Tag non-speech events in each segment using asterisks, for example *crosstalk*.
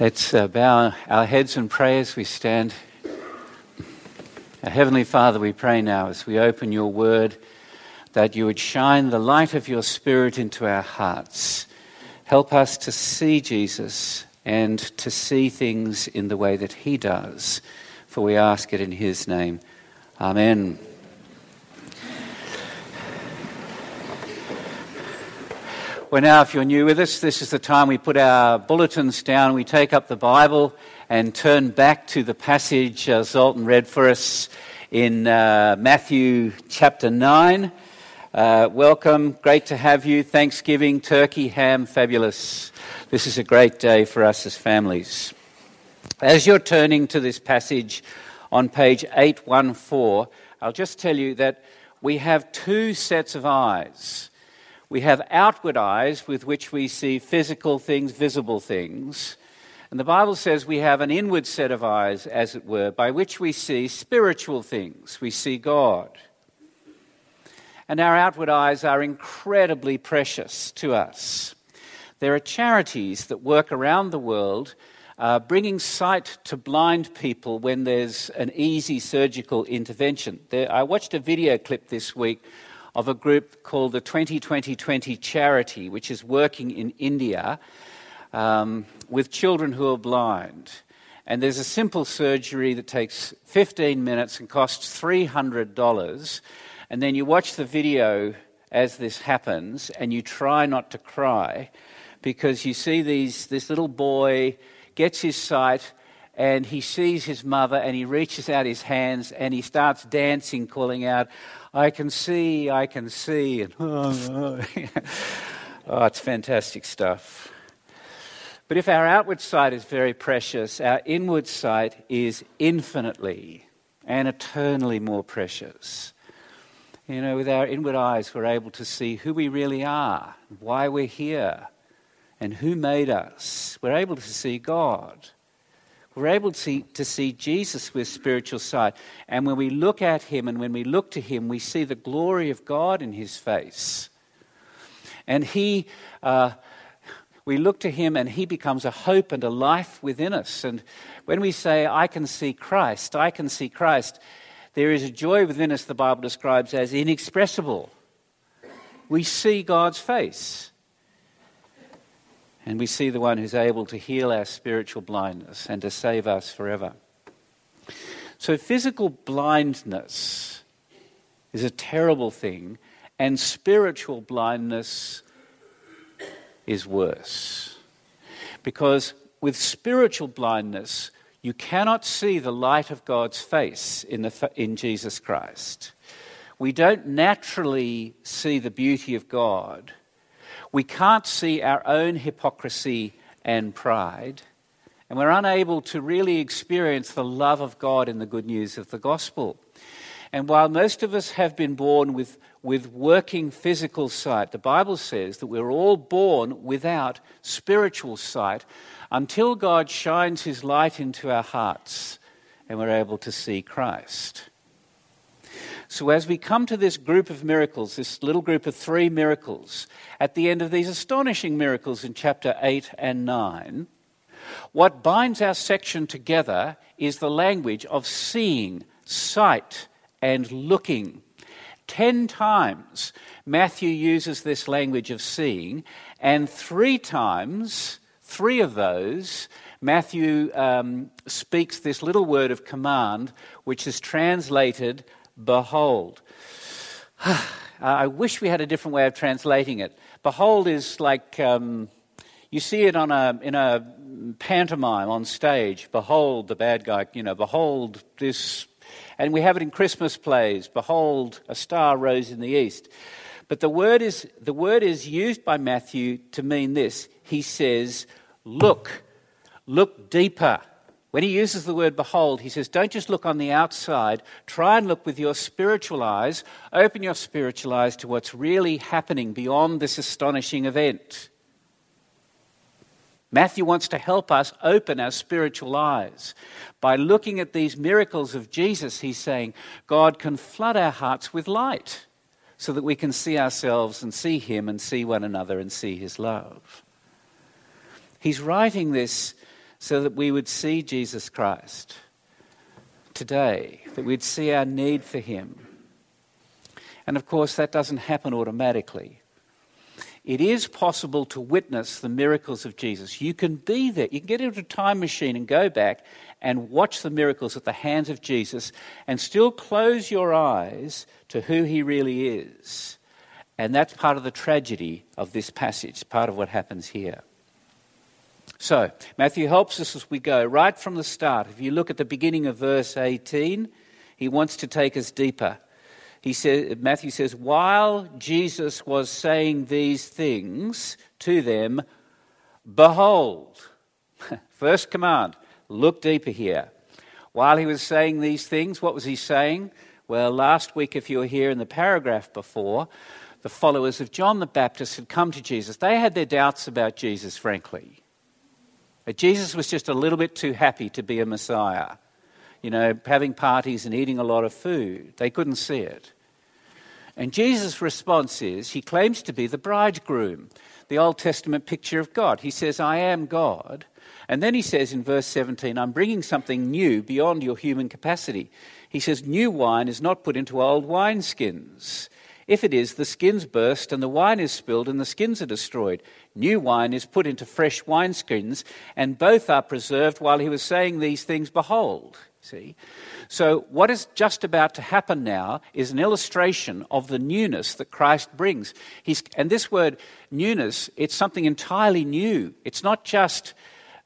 Let's uh, bow our heads in prayer as we stand. Our Heavenly Father, we pray now as we open your word that you would shine the light of your Spirit into our hearts. Help us to see Jesus and to see things in the way that he does. For we ask it in his name. Amen. Well, now, if you're new with us, this is the time we put our bulletins down, we take up the Bible and turn back to the passage uh, Zoltan read for us in uh, Matthew chapter 9. Uh, welcome, great to have you. Thanksgiving, turkey, ham, fabulous. This is a great day for us as families. As you're turning to this passage on page 814, I'll just tell you that we have two sets of eyes we have outward eyes with which we see physical things, visible things. And the Bible says we have an inward set of eyes, as it were, by which we see spiritual things. We see God. And our outward eyes are incredibly precious to us. There are charities that work around the world uh, bringing sight to blind people when there's an easy surgical intervention. There, I watched a video clip this week of a group called the 2020 Charity, which is working in India um, with children who are blind. And there's a simple surgery that takes 15 minutes and costs $300. And then you watch the video as this happens and you try not to cry because you see these, this little boy gets his sight and he sees his mother and he reaches out his hands and he starts dancing, calling out, I can see, I can see. *laughs* Oh, it's fantastic stuff. But if our outward sight is very precious, our inward sight is infinitely and eternally more precious. You know, with our inward eyes, we're able to see who we really are, why we're here, and who made us. We're able to see God. We're able to see, to see Jesus with spiritual sight. And when we look at him and when we look to him, we see the glory of God in his face. And he, uh, we look to him and he becomes a hope and a life within us. And when we say, I can see Christ, I can see Christ, there is a joy within us the Bible describes as inexpressible. We see God's face. And we see the one who's able to heal our spiritual blindness and to save us forever. So, physical blindness is a terrible thing, and spiritual blindness is worse. Because with spiritual blindness, you cannot see the light of God's face in, the, in Jesus Christ. We don't naturally see the beauty of God we can't see our own hypocrisy and pride, and we're unable to really experience the love of God in the good news of the gospel. And while most of us have been born with, with working physical sight, the Bible says that we're all born without spiritual sight until God shines his light into our hearts and we're able to see Christ. So, as we come to this group of miracles, this little group of three miracles, at the end of these astonishing miracles in chapter 8 and 9, what binds our section together is the language of seeing, sight, and looking. Ten times Matthew uses this language of seeing, and three times, three of those, Matthew um, speaks this little word of command, which is translated behold. *sighs* I wish we had a different way of translating it. Behold is like um, you see it on a, in a pantomime on stage. Behold the bad guy, you know, behold this. And we have it in Christmas plays. Behold, a star rose in the east. But the word is, the word is used by Matthew to mean this. He says, Look, look deeper. When he uses the word behold, he says, don't just look on the outside. Try and look with your spiritual eyes. Open your spiritual eyes to what's really happening beyond this astonishing event. Matthew wants to help us open our spiritual eyes. By looking at these miracles of Jesus, he's saying God can flood our hearts with light so that we can see ourselves and see him and see one another and see his love. He's writing this so that we would see Jesus Christ today, that we'd see our need for him. And of course, that doesn't happen automatically. It is possible to witness the miracles of Jesus. You can be there. You can get into a time machine and go back and watch the miracles at the hands of Jesus and still close your eyes to who he really is. And that's part of the tragedy of this passage, part of what happens here. So, Matthew helps us as we go right from the start. If you look at the beginning of verse 18, he wants to take us deeper. He says, Matthew says, while Jesus was saying these things to them, behold, *laughs* first command, look deeper here. While he was saying these things, what was he saying? Well, last week, if you were here in the paragraph before, the followers of John the Baptist had come to Jesus. They had their doubts about Jesus, frankly. But Jesus was just a little bit too happy to be a Messiah. You know, having parties and eating a lot of food. They couldn't see it. And Jesus' response is he claims to be the bridegroom, the Old Testament picture of God. He says, I am God. And then he says in verse 17, I'm bringing something new beyond your human capacity. He says, New wine is not put into old wineskins. If it is, the skins burst and the wine is spilled and the skins are destroyed. New wine is put into fresh wineskins, and both are preserved. While he was saying these things, behold, see. So, what is just about to happen now is an illustration of the newness that Christ brings. He's, and this word newness, it's something entirely new. It's not just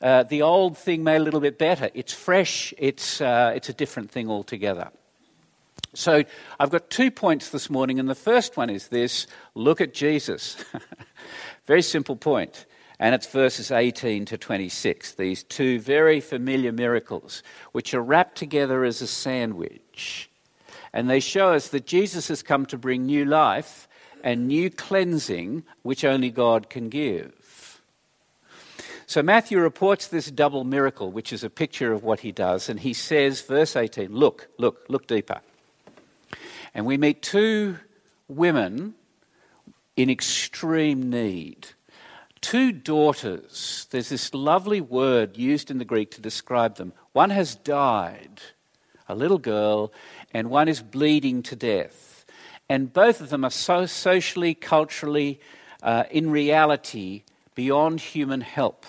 uh, the old thing made a little bit better, it's fresh, it's, uh, it's a different thing altogether. So I've got two points this morning, and the first one is this look at Jesus. *laughs* very simple point. and it's verses 18 to 26. These two very familiar miracles, which are wrapped together as a sandwich. And they show us that Jesus has come to bring new life and new cleansing, which only God can give. So Matthew reports this double miracle, which is a picture of what he does, and he says, verse 18, look, look, look deeper. And we meet two women in extreme need. Two daughters. There's this lovely word used in the Greek to describe them. One has died, a little girl, and one is bleeding to death. And both of them are so socially, culturally, uh, in reality, beyond human help.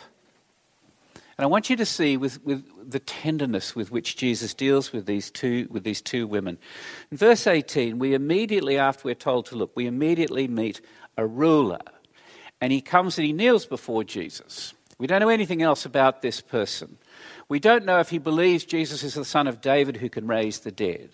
And I want you to see with, with the tenderness with which Jesus deals with these two, with these two women. In verse 18, we immediately, after we're told to look, we immediately meet a ruler. And he comes and he kneels before Jesus. We don't know anything else about this person. We don't know if he believes Jesus is the son of David who can raise the dead.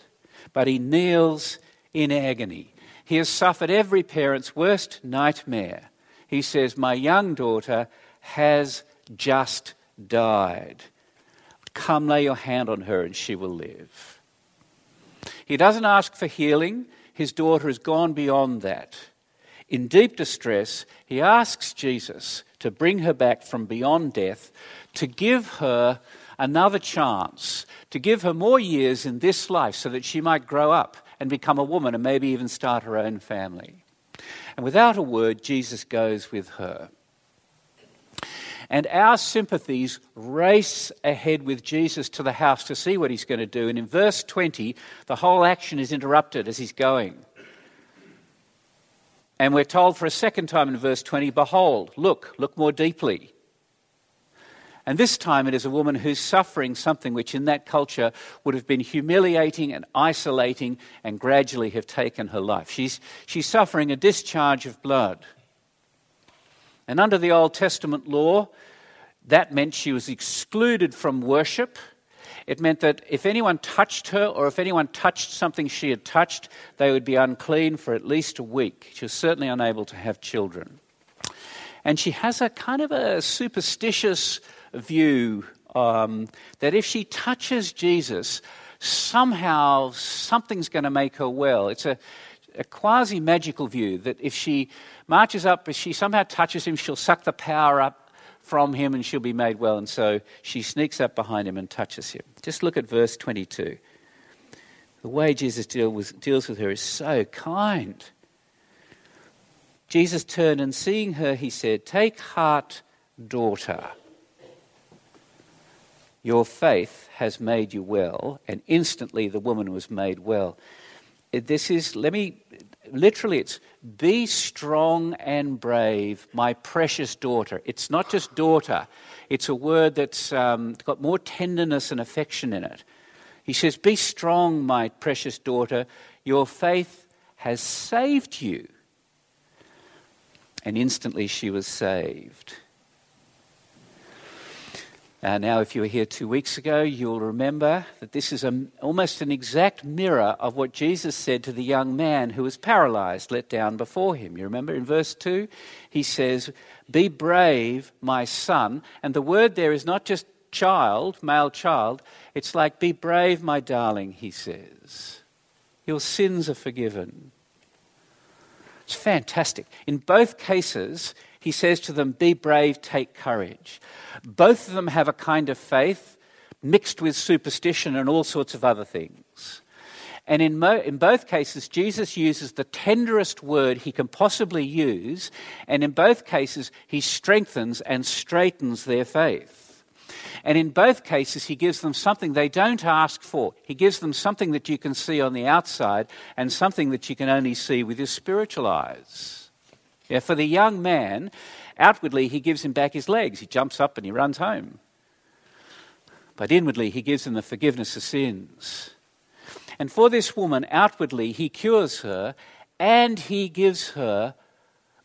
But he kneels in agony. He has suffered every parent's worst nightmare. He says, My young daughter has just died. Come lay your hand on her and she will live. He doesn't ask for healing. His daughter has gone beyond that. In deep distress, he asks Jesus to bring her back from beyond death, to give her another chance, to give her more years in this life so that she might grow up and become a woman and maybe even start her own family. And without a word, Jesus goes with her and our sympathies race ahead with Jesus to the house to see what he's going to do. And in verse 20, the whole action is interrupted as he's going. And we're told for a second time in verse 20, Behold, look, look more deeply. And this time it is a woman who's suffering something which in that culture would have been humiliating and isolating and gradually have taken her life. She's, she's suffering a discharge of blood. And under the Old Testament law, that meant she was excluded from worship. It meant that if anyone touched her or if anyone touched something she had touched, they would be unclean for at least a week. She was certainly unable to have children. And she has a kind of a superstitious view um, that if she touches Jesus, somehow something's going to make her well. It's a, a quasi magical view that if she marches up, if she somehow touches him, she'll suck the power up from him and she'll be made well. And so she sneaks up behind him and touches him. Just look at verse 22. The way Jesus deal with, deals with her is so kind. Jesus turned and seeing her, he said, Take heart, daughter. Your faith has made you well. And instantly the woman was made well. This is, let me, literally, it's be strong and brave, my precious daughter. It's not just daughter, it's a word that's um, got more tenderness and affection in it. He says, Be strong, my precious daughter. Your faith has saved you. And instantly she was saved. Uh, now, if you were here two weeks ago, you'll remember that this is a, almost an exact mirror of what Jesus said to the young man who was paralyzed, let down before him. You remember in verse 2? He says, Be brave, my son. And the word there is not just child, male child, it's like, Be brave, my darling, he says. Your sins are forgiven. It's fantastic. In both cases, he says to them, Be brave, take courage. Both of them have a kind of faith mixed with superstition and all sorts of other things. And in, mo- in both cases, Jesus uses the tenderest word he can possibly use, and in both cases, he strengthens and straightens their faith. And in both cases, he gives them something they don't ask for. He gives them something that you can see on the outside and something that you can only see with your spiritual eyes. Yeah, for the young man, outwardly he gives him back his legs. He jumps up and he runs home. But inwardly he gives him the forgiveness of sins. And for this woman, outwardly he cures her and he gives her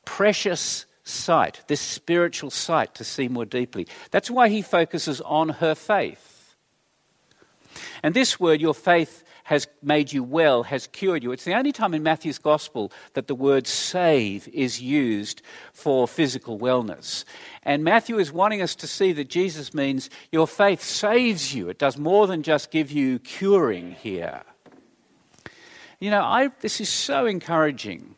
precious sight, this spiritual sight to see more deeply. That's why he focuses on her faith. And this word, your faith, has made you well, has cured you. It's the only time in Matthew's gospel that the word save is used for physical wellness. And Matthew is wanting us to see that Jesus means your faith saves you. It does more than just give you curing here. You know, I, this is so encouraging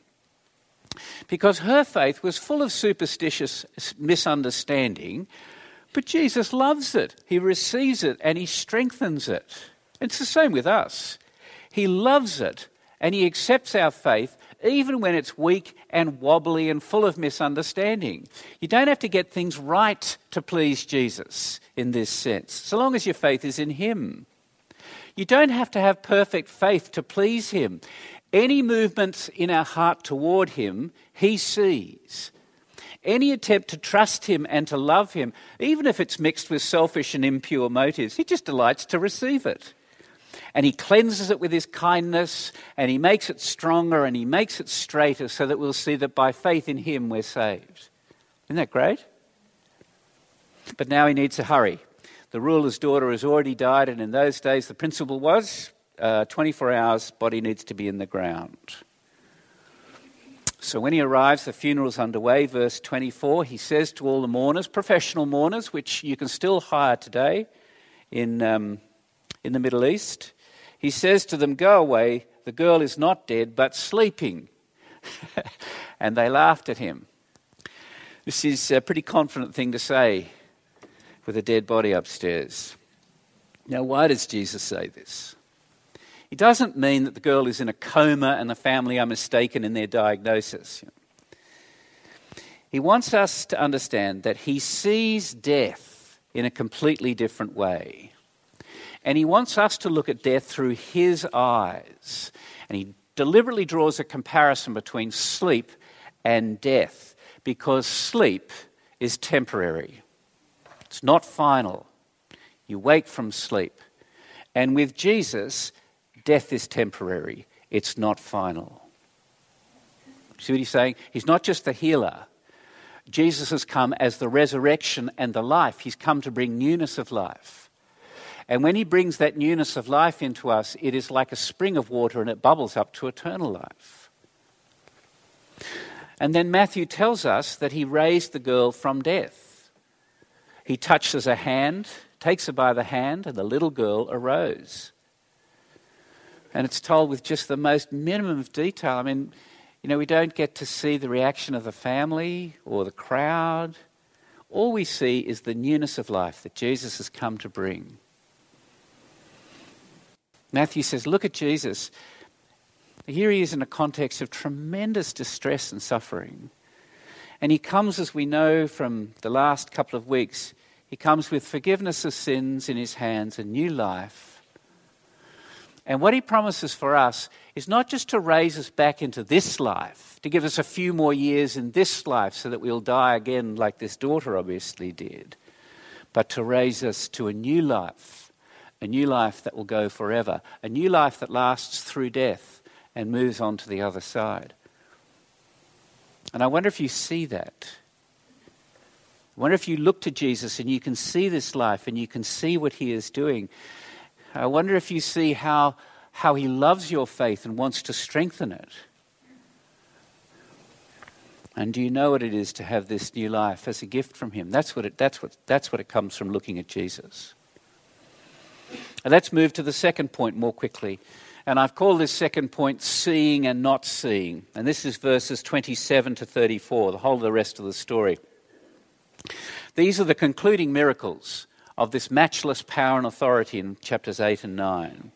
because her faith was full of superstitious misunderstanding, but Jesus loves it. He receives it and he strengthens it. It's the same with us. He loves it and He accepts our faith even when it's weak and wobbly and full of misunderstanding. You don't have to get things right to please Jesus in this sense, so long as your faith is in Him. You don't have to have perfect faith to please Him. Any movements in our heart toward Him, He sees. Any attempt to trust Him and to love Him, even if it's mixed with selfish and impure motives, He just delights to receive it and he cleanses it with his kindness and he makes it stronger and he makes it straighter so that we'll see that by faith in him we're saved. Isn't that great? But now he needs to hurry. The ruler's daughter has already died, and in those days the principle was uh, 24 hours, body needs to be in the ground. So when he arrives, the funeral's underway. Verse 24, he says to all the mourners, professional mourners, which you can still hire today in, um, in the Middle East, he says to them, Go away, the girl is not dead, but sleeping. *laughs* and they laughed at him. This is a pretty confident thing to say with a dead body upstairs. Now, why does Jesus say this? He doesn't mean that the girl is in a coma and the family are mistaken in their diagnosis. He wants us to understand that he sees death in a completely different way. And he wants us to look at death through his eyes. And he deliberately draws a comparison between sleep and death because sleep is temporary, it's not final. You wake from sleep. And with Jesus, death is temporary, it's not final. See what he's saying? He's not just the healer. Jesus has come as the resurrection and the life. He's come to bring newness of life. And when He brings that newness of life into us, it is like a spring of water and it bubbles up to eternal life. And then Matthew tells us that He raised the girl from death. He touches her hand, takes her by the hand, and the little girl arose. And it's told with just the most minimum of detail. I mean, you know, we don't get to see the reaction of the family or the crowd. All we see is the newness of life that Jesus has come to bring. Matthew says, Look at Jesus. Here he is in a context of tremendous distress and suffering. And he comes, as we know from the last couple of weeks, He comes with forgiveness of sins in his hands, a new life. And what he promises for us is not just to raise us back into this life, to give us a few more years in this life so that we'll die again like this daughter obviously did, but to raise us to a new life, a new life that will go forever, a new life that lasts through death and moves on to the other side. And I wonder if you see that. I wonder if you look to Jesus and you can see this life and you can see what he is doing. I wonder if you see how, how he loves your faith and wants to strengthen it. And do you know what it is to have this new life as a gift from him? That's what it, that's what, that's what it comes from looking at Jesus. And let's move to the second point more quickly. And I've called this second point seeing and not seeing. And this is verses 27 to 34, the whole of the rest of the story. These are the concluding miracles of this matchless power and authority in chapters 8 and 9.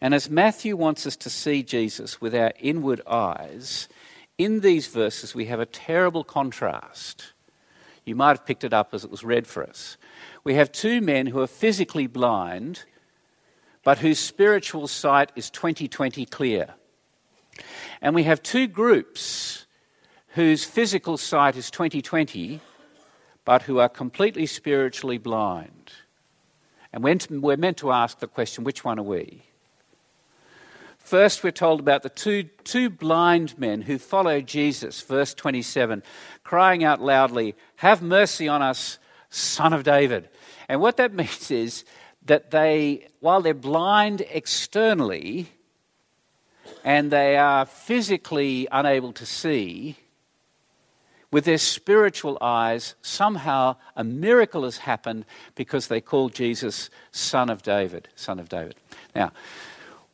And as Matthew wants us to see Jesus with our inward eyes, in these verses we have a terrible contrast. You might have picked it up as it was read for us. We have two men who are physically blind but whose spiritual sight is 20 20 clear. And we have two groups whose physical sight is 20 20, but who are completely spiritually blind. And we're meant to ask the question which one are we? First, we're told about the two, two blind men who follow Jesus, verse 27, crying out loudly, Have mercy on us, son of David. And what that *laughs* means is that they, while they're blind externally and they are physically unable to see, with their spiritual eyes, somehow a miracle has happened because they call Jesus Son of David. Son of David. Now,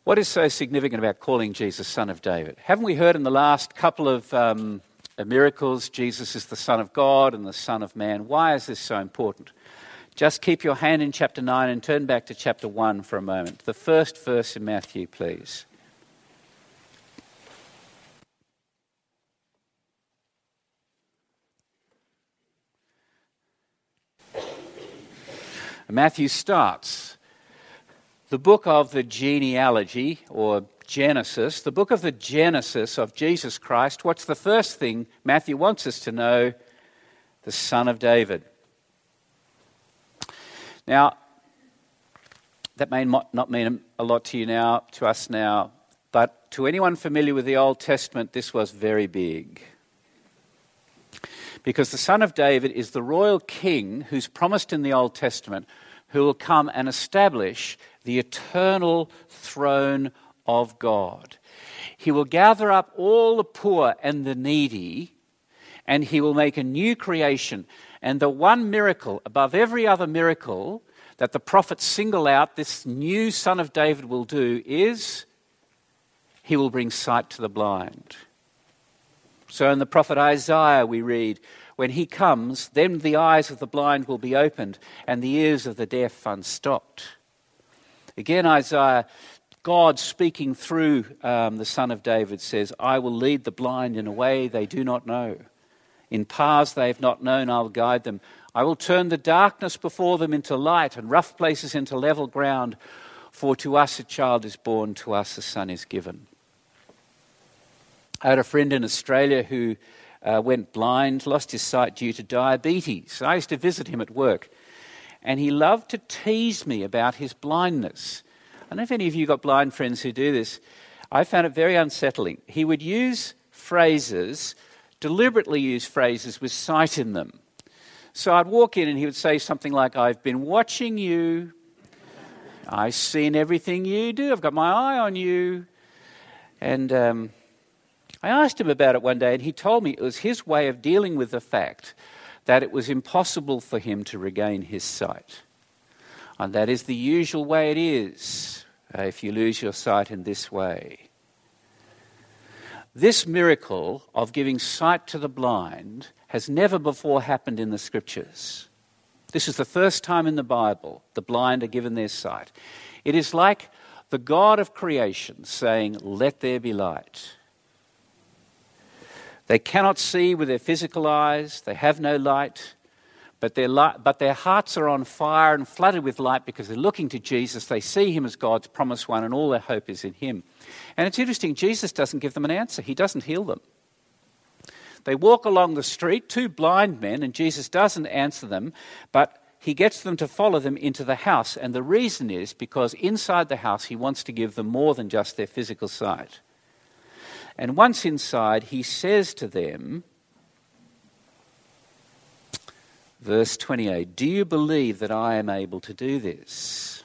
what is so significant about calling Jesus Son of David? Haven't we heard in the last couple of um, miracles Jesus is the Son of God and the Son of Man? Why is this so important? Just keep your hand in chapter 9 and turn back to chapter 1 for a moment. The first verse in Matthew, please. Matthew starts the book of the genealogy or Genesis, the book of the Genesis of Jesus Christ. What's the first thing Matthew wants us to know? The Son of David. Now, that may not mean a lot to you now, to us now, but to anyone familiar with the Old Testament, this was very big. Because the Son of David is the royal king who's promised in the Old Testament who will come and establish the eternal throne of God. He will gather up all the poor and the needy, and he will make a new creation. And the one miracle above every other miracle that the prophets single out this new son of David will do is he will bring sight to the blind. So in the prophet Isaiah, we read, When he comes, then the eyes of the blind will be opened and the ears of the deaf unstopped. Again, Isaiah, God speaking through um, the Son of David says, I will lead the blind in a way they do not know. In paths they have not known, I will guide them. I will turn the darkness before them into light and rough places into level ground. For to us a child is born, to us a son is given. I had a friend in Australia who uh, went blind, lost his sight due to diabetes. I used to visit him at work, and he loved to tease me about his blindness. I don't know if any of you got blind friends who do this. I found it very unsettling. He would use phrases deliberately use phrases with sight in them. So I'd walk in and he would say something like, I've been watching you. I've seen everything you do. I've got my eye on you. And um, I asked him about it one day, and he told me it was his way of dealing with the fact that it was impossible for him to regain his sight. And that is the usual way it is uh, if you lose your sight in this way. This miracle of giving sight to the blind has never before happened in the scriptures. This is the first time in the Bible the blind are given their sight. It is like the God of creation saying, Let there be light. They cannot see with their physical eyes, they have no light, but their, li- but their hearts are on fire and flooded with light because they're looking to Jesus. They see him as God's promised one, and all their hope is in him. And it's interesting, Jesus doesn't give them an answer, he doesn't heal them. They walk along the street, two blind men, and Jesus doesn't answer them, but he gets them to follow them into the house. And the reason is because inside the house, he wants to give them more than just their physical sight. And once inside, he says to them, verse 28, Do you believe that I am able to do this?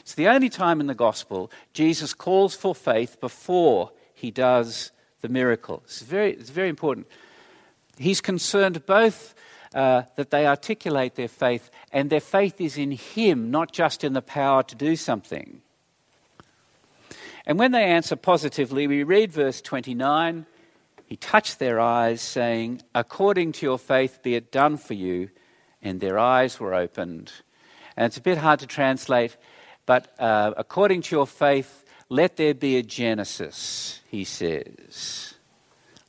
It's the only time in the gospel Jesus calls for faith before he does the miracle. It's very, it's very important. He's concerned both uh, that they articulate their faith, and their faith is in Him, not just in the power to do something. And when they answer positively, we read verse 29 He touched their eyes, saying, According to your faith be it done for you. And their eyes were opened. And it's a bit hard to translate, but uh, according to your faith, let there be a Genesis, he says.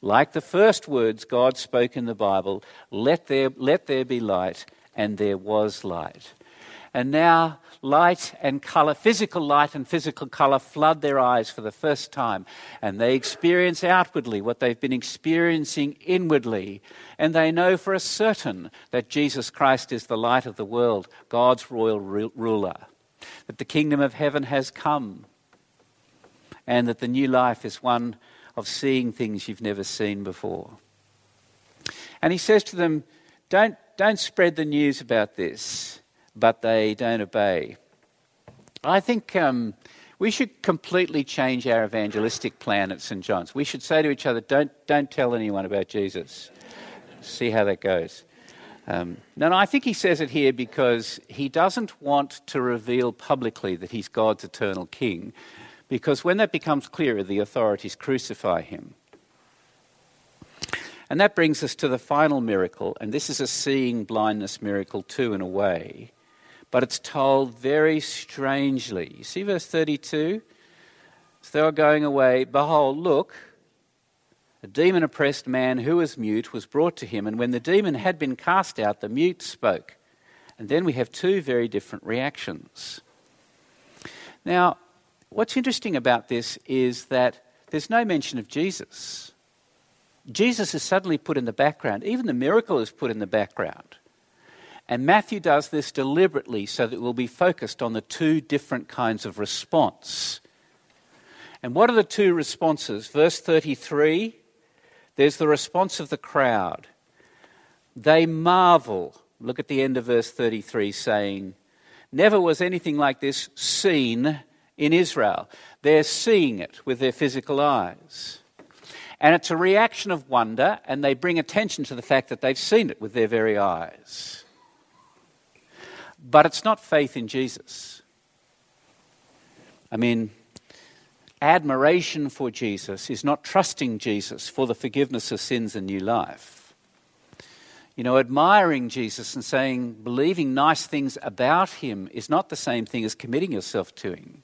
Like the first words God spoke in the Bible, let there, let there be light, and there was light. And now, light and colour, physical light and physical colour, flood their eyes for the first time. And they experience outwardly what they've been experiencing inwardly. And they know for a certain that Jesus Christ is the light of the world, God's royal ruler. That the kingdom of heaven has come and that the new life is one of seeing things you've never seen before. And he says to them, Don't, don't spread the news about this, but they don't obey. I think um, we should completely change our evangelistic plan at St. John's. We should say to each other, Don't, don't tell anyone about Jesus. See how that goes. Um, no, no, I think he says it here because he doesn't want to reveal publicly that he's God's eternal king, because when that becomes clearer, the authorities crucify him. And that brings us to the final miracle, and this is a seeing blindness miracle too, in a way, but it's told very strangely. You see verse 32? As they were going away, behold, look, a demon oppressed man who was mute was brought to him, and when the demon had been cast out, the mute spoke. And then we have two very different reactions. Now, what's interesting about this is that there's no mention of Jesus. Jesus is suddenly put in the background. Even the miracle is put in the background. And Matthew does this deliberately so that we'll be focused on the two different kinds of response. And what are the two responses? Verse 33 there's the response of the crowd. They marvel. Look at the end of verse 33 saying, Never was anything like this seen in Israel. They're seeing it with their physical eyes. And it's a reaction of wonder, and they bring attention to the fact that they've seen it with their very eyes. But it's not faith in Jesus. I mean, admiration for Jesus is not trusting Jesus for the forgiveness of sins and new life. You know, admiring Jesus and saying, believing nice things about him is not the same thing as committing yourself to him.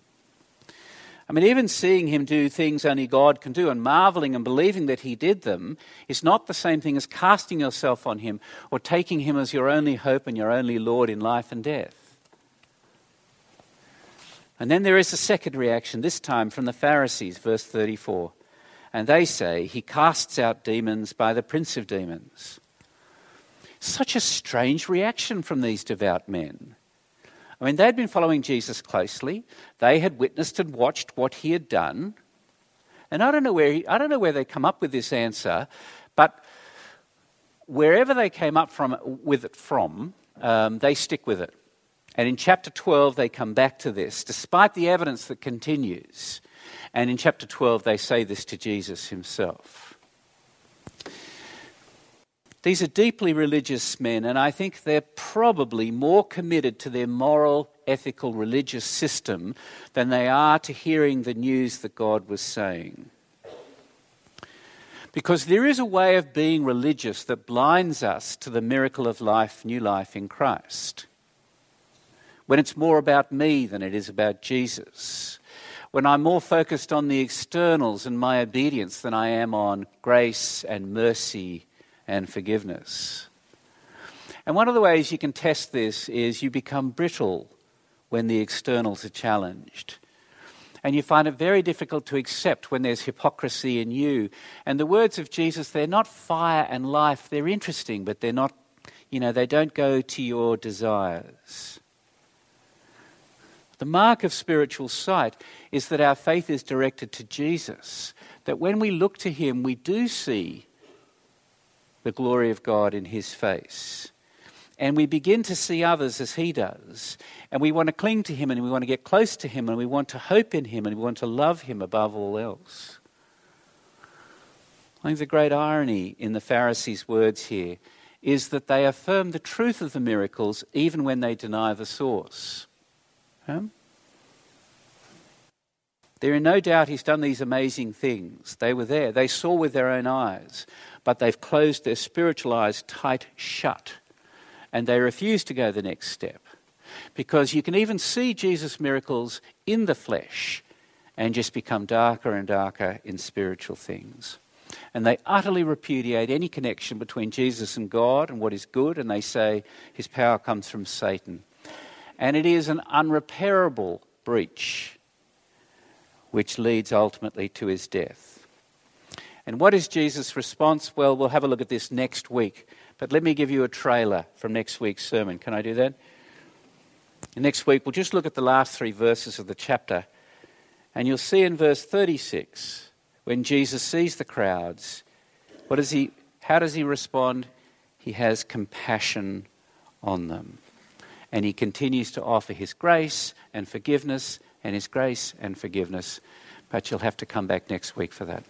I mean, even seeing him do things only God can do and marveling and believing that he did them is not the same thing as casting yourself on him or taking him as your only hope and your only Lord in life and death. And then there is a second reaction, this time from the Pharisees, verse 34. And they say, He casts out demons by the prince of demons. Such a strange reaction from these devout men. I mean, they'd been following Jesus closely. They had witnessed and watched what he had done. And I don't know where, he, I don't know where they come up with this answer, but wherever they came up from, with it from, um, they stick with it. And in chapter 12, they come back to this, despite the evidence that continues. And in chapter 12, they say this to Jesus himself. These are deeply religious men, and I think they're probably more committed to their moral, ethical, religious system than they are to hearing the news that God was saying. Because there is a way of being religious that blinds us to the miracle of life, new life in Christ. When it's more about me than it is about Jesus. When I'm more focused on the externals and my obedience than I am on grace and mercy and forgiveness. And one of the ways you can test this is you become brittle when the externals are challenged. And you find it very difficult to accept when there's hypocrisy in you. And the words of Jesus, they're not fire and life. They're interesting, but they're not, you know, they don't go to your desires. The mark of spiritual sight is that our faith is directed to Jesus. That when we look to Him, we do see the glory of God in His face. And we begin to see others as He does. And we want to cling to Him and we want to get close to Him and we want to hope in Him and we want to love Him above all else. I think the great irony in the Pharisees' words here is that they affirm the truth of the miracles even when they deny the source. Huh? There is no doubt he's done these amazing things. They were there. They saw with their own eyes, but they've closed their spiritual eyes tight shut and they refuse to go the next step. Because you can even see Jesus' miracles in the flesh and just become darker and darker in spiritual things. And they utterly repudiate any connection between Jesus and God and what is good, and they say his power comes from Satan. And it is an unrepairable breach which leads ultimately to his death. And what is Jesus' response? Well, we'll have a look at this next week but let me give you a trailer from next week's sermon. Can I do that? next week, we'll just look at the last three verses of the chapter. And you'll see in verse 36, when Jesus sees the crowds, what does he, how does he respond? He has compassion on them. And he continues to offer his grace and forgiveness, and his grace and forgiveness. But you'll have to come back next week for that.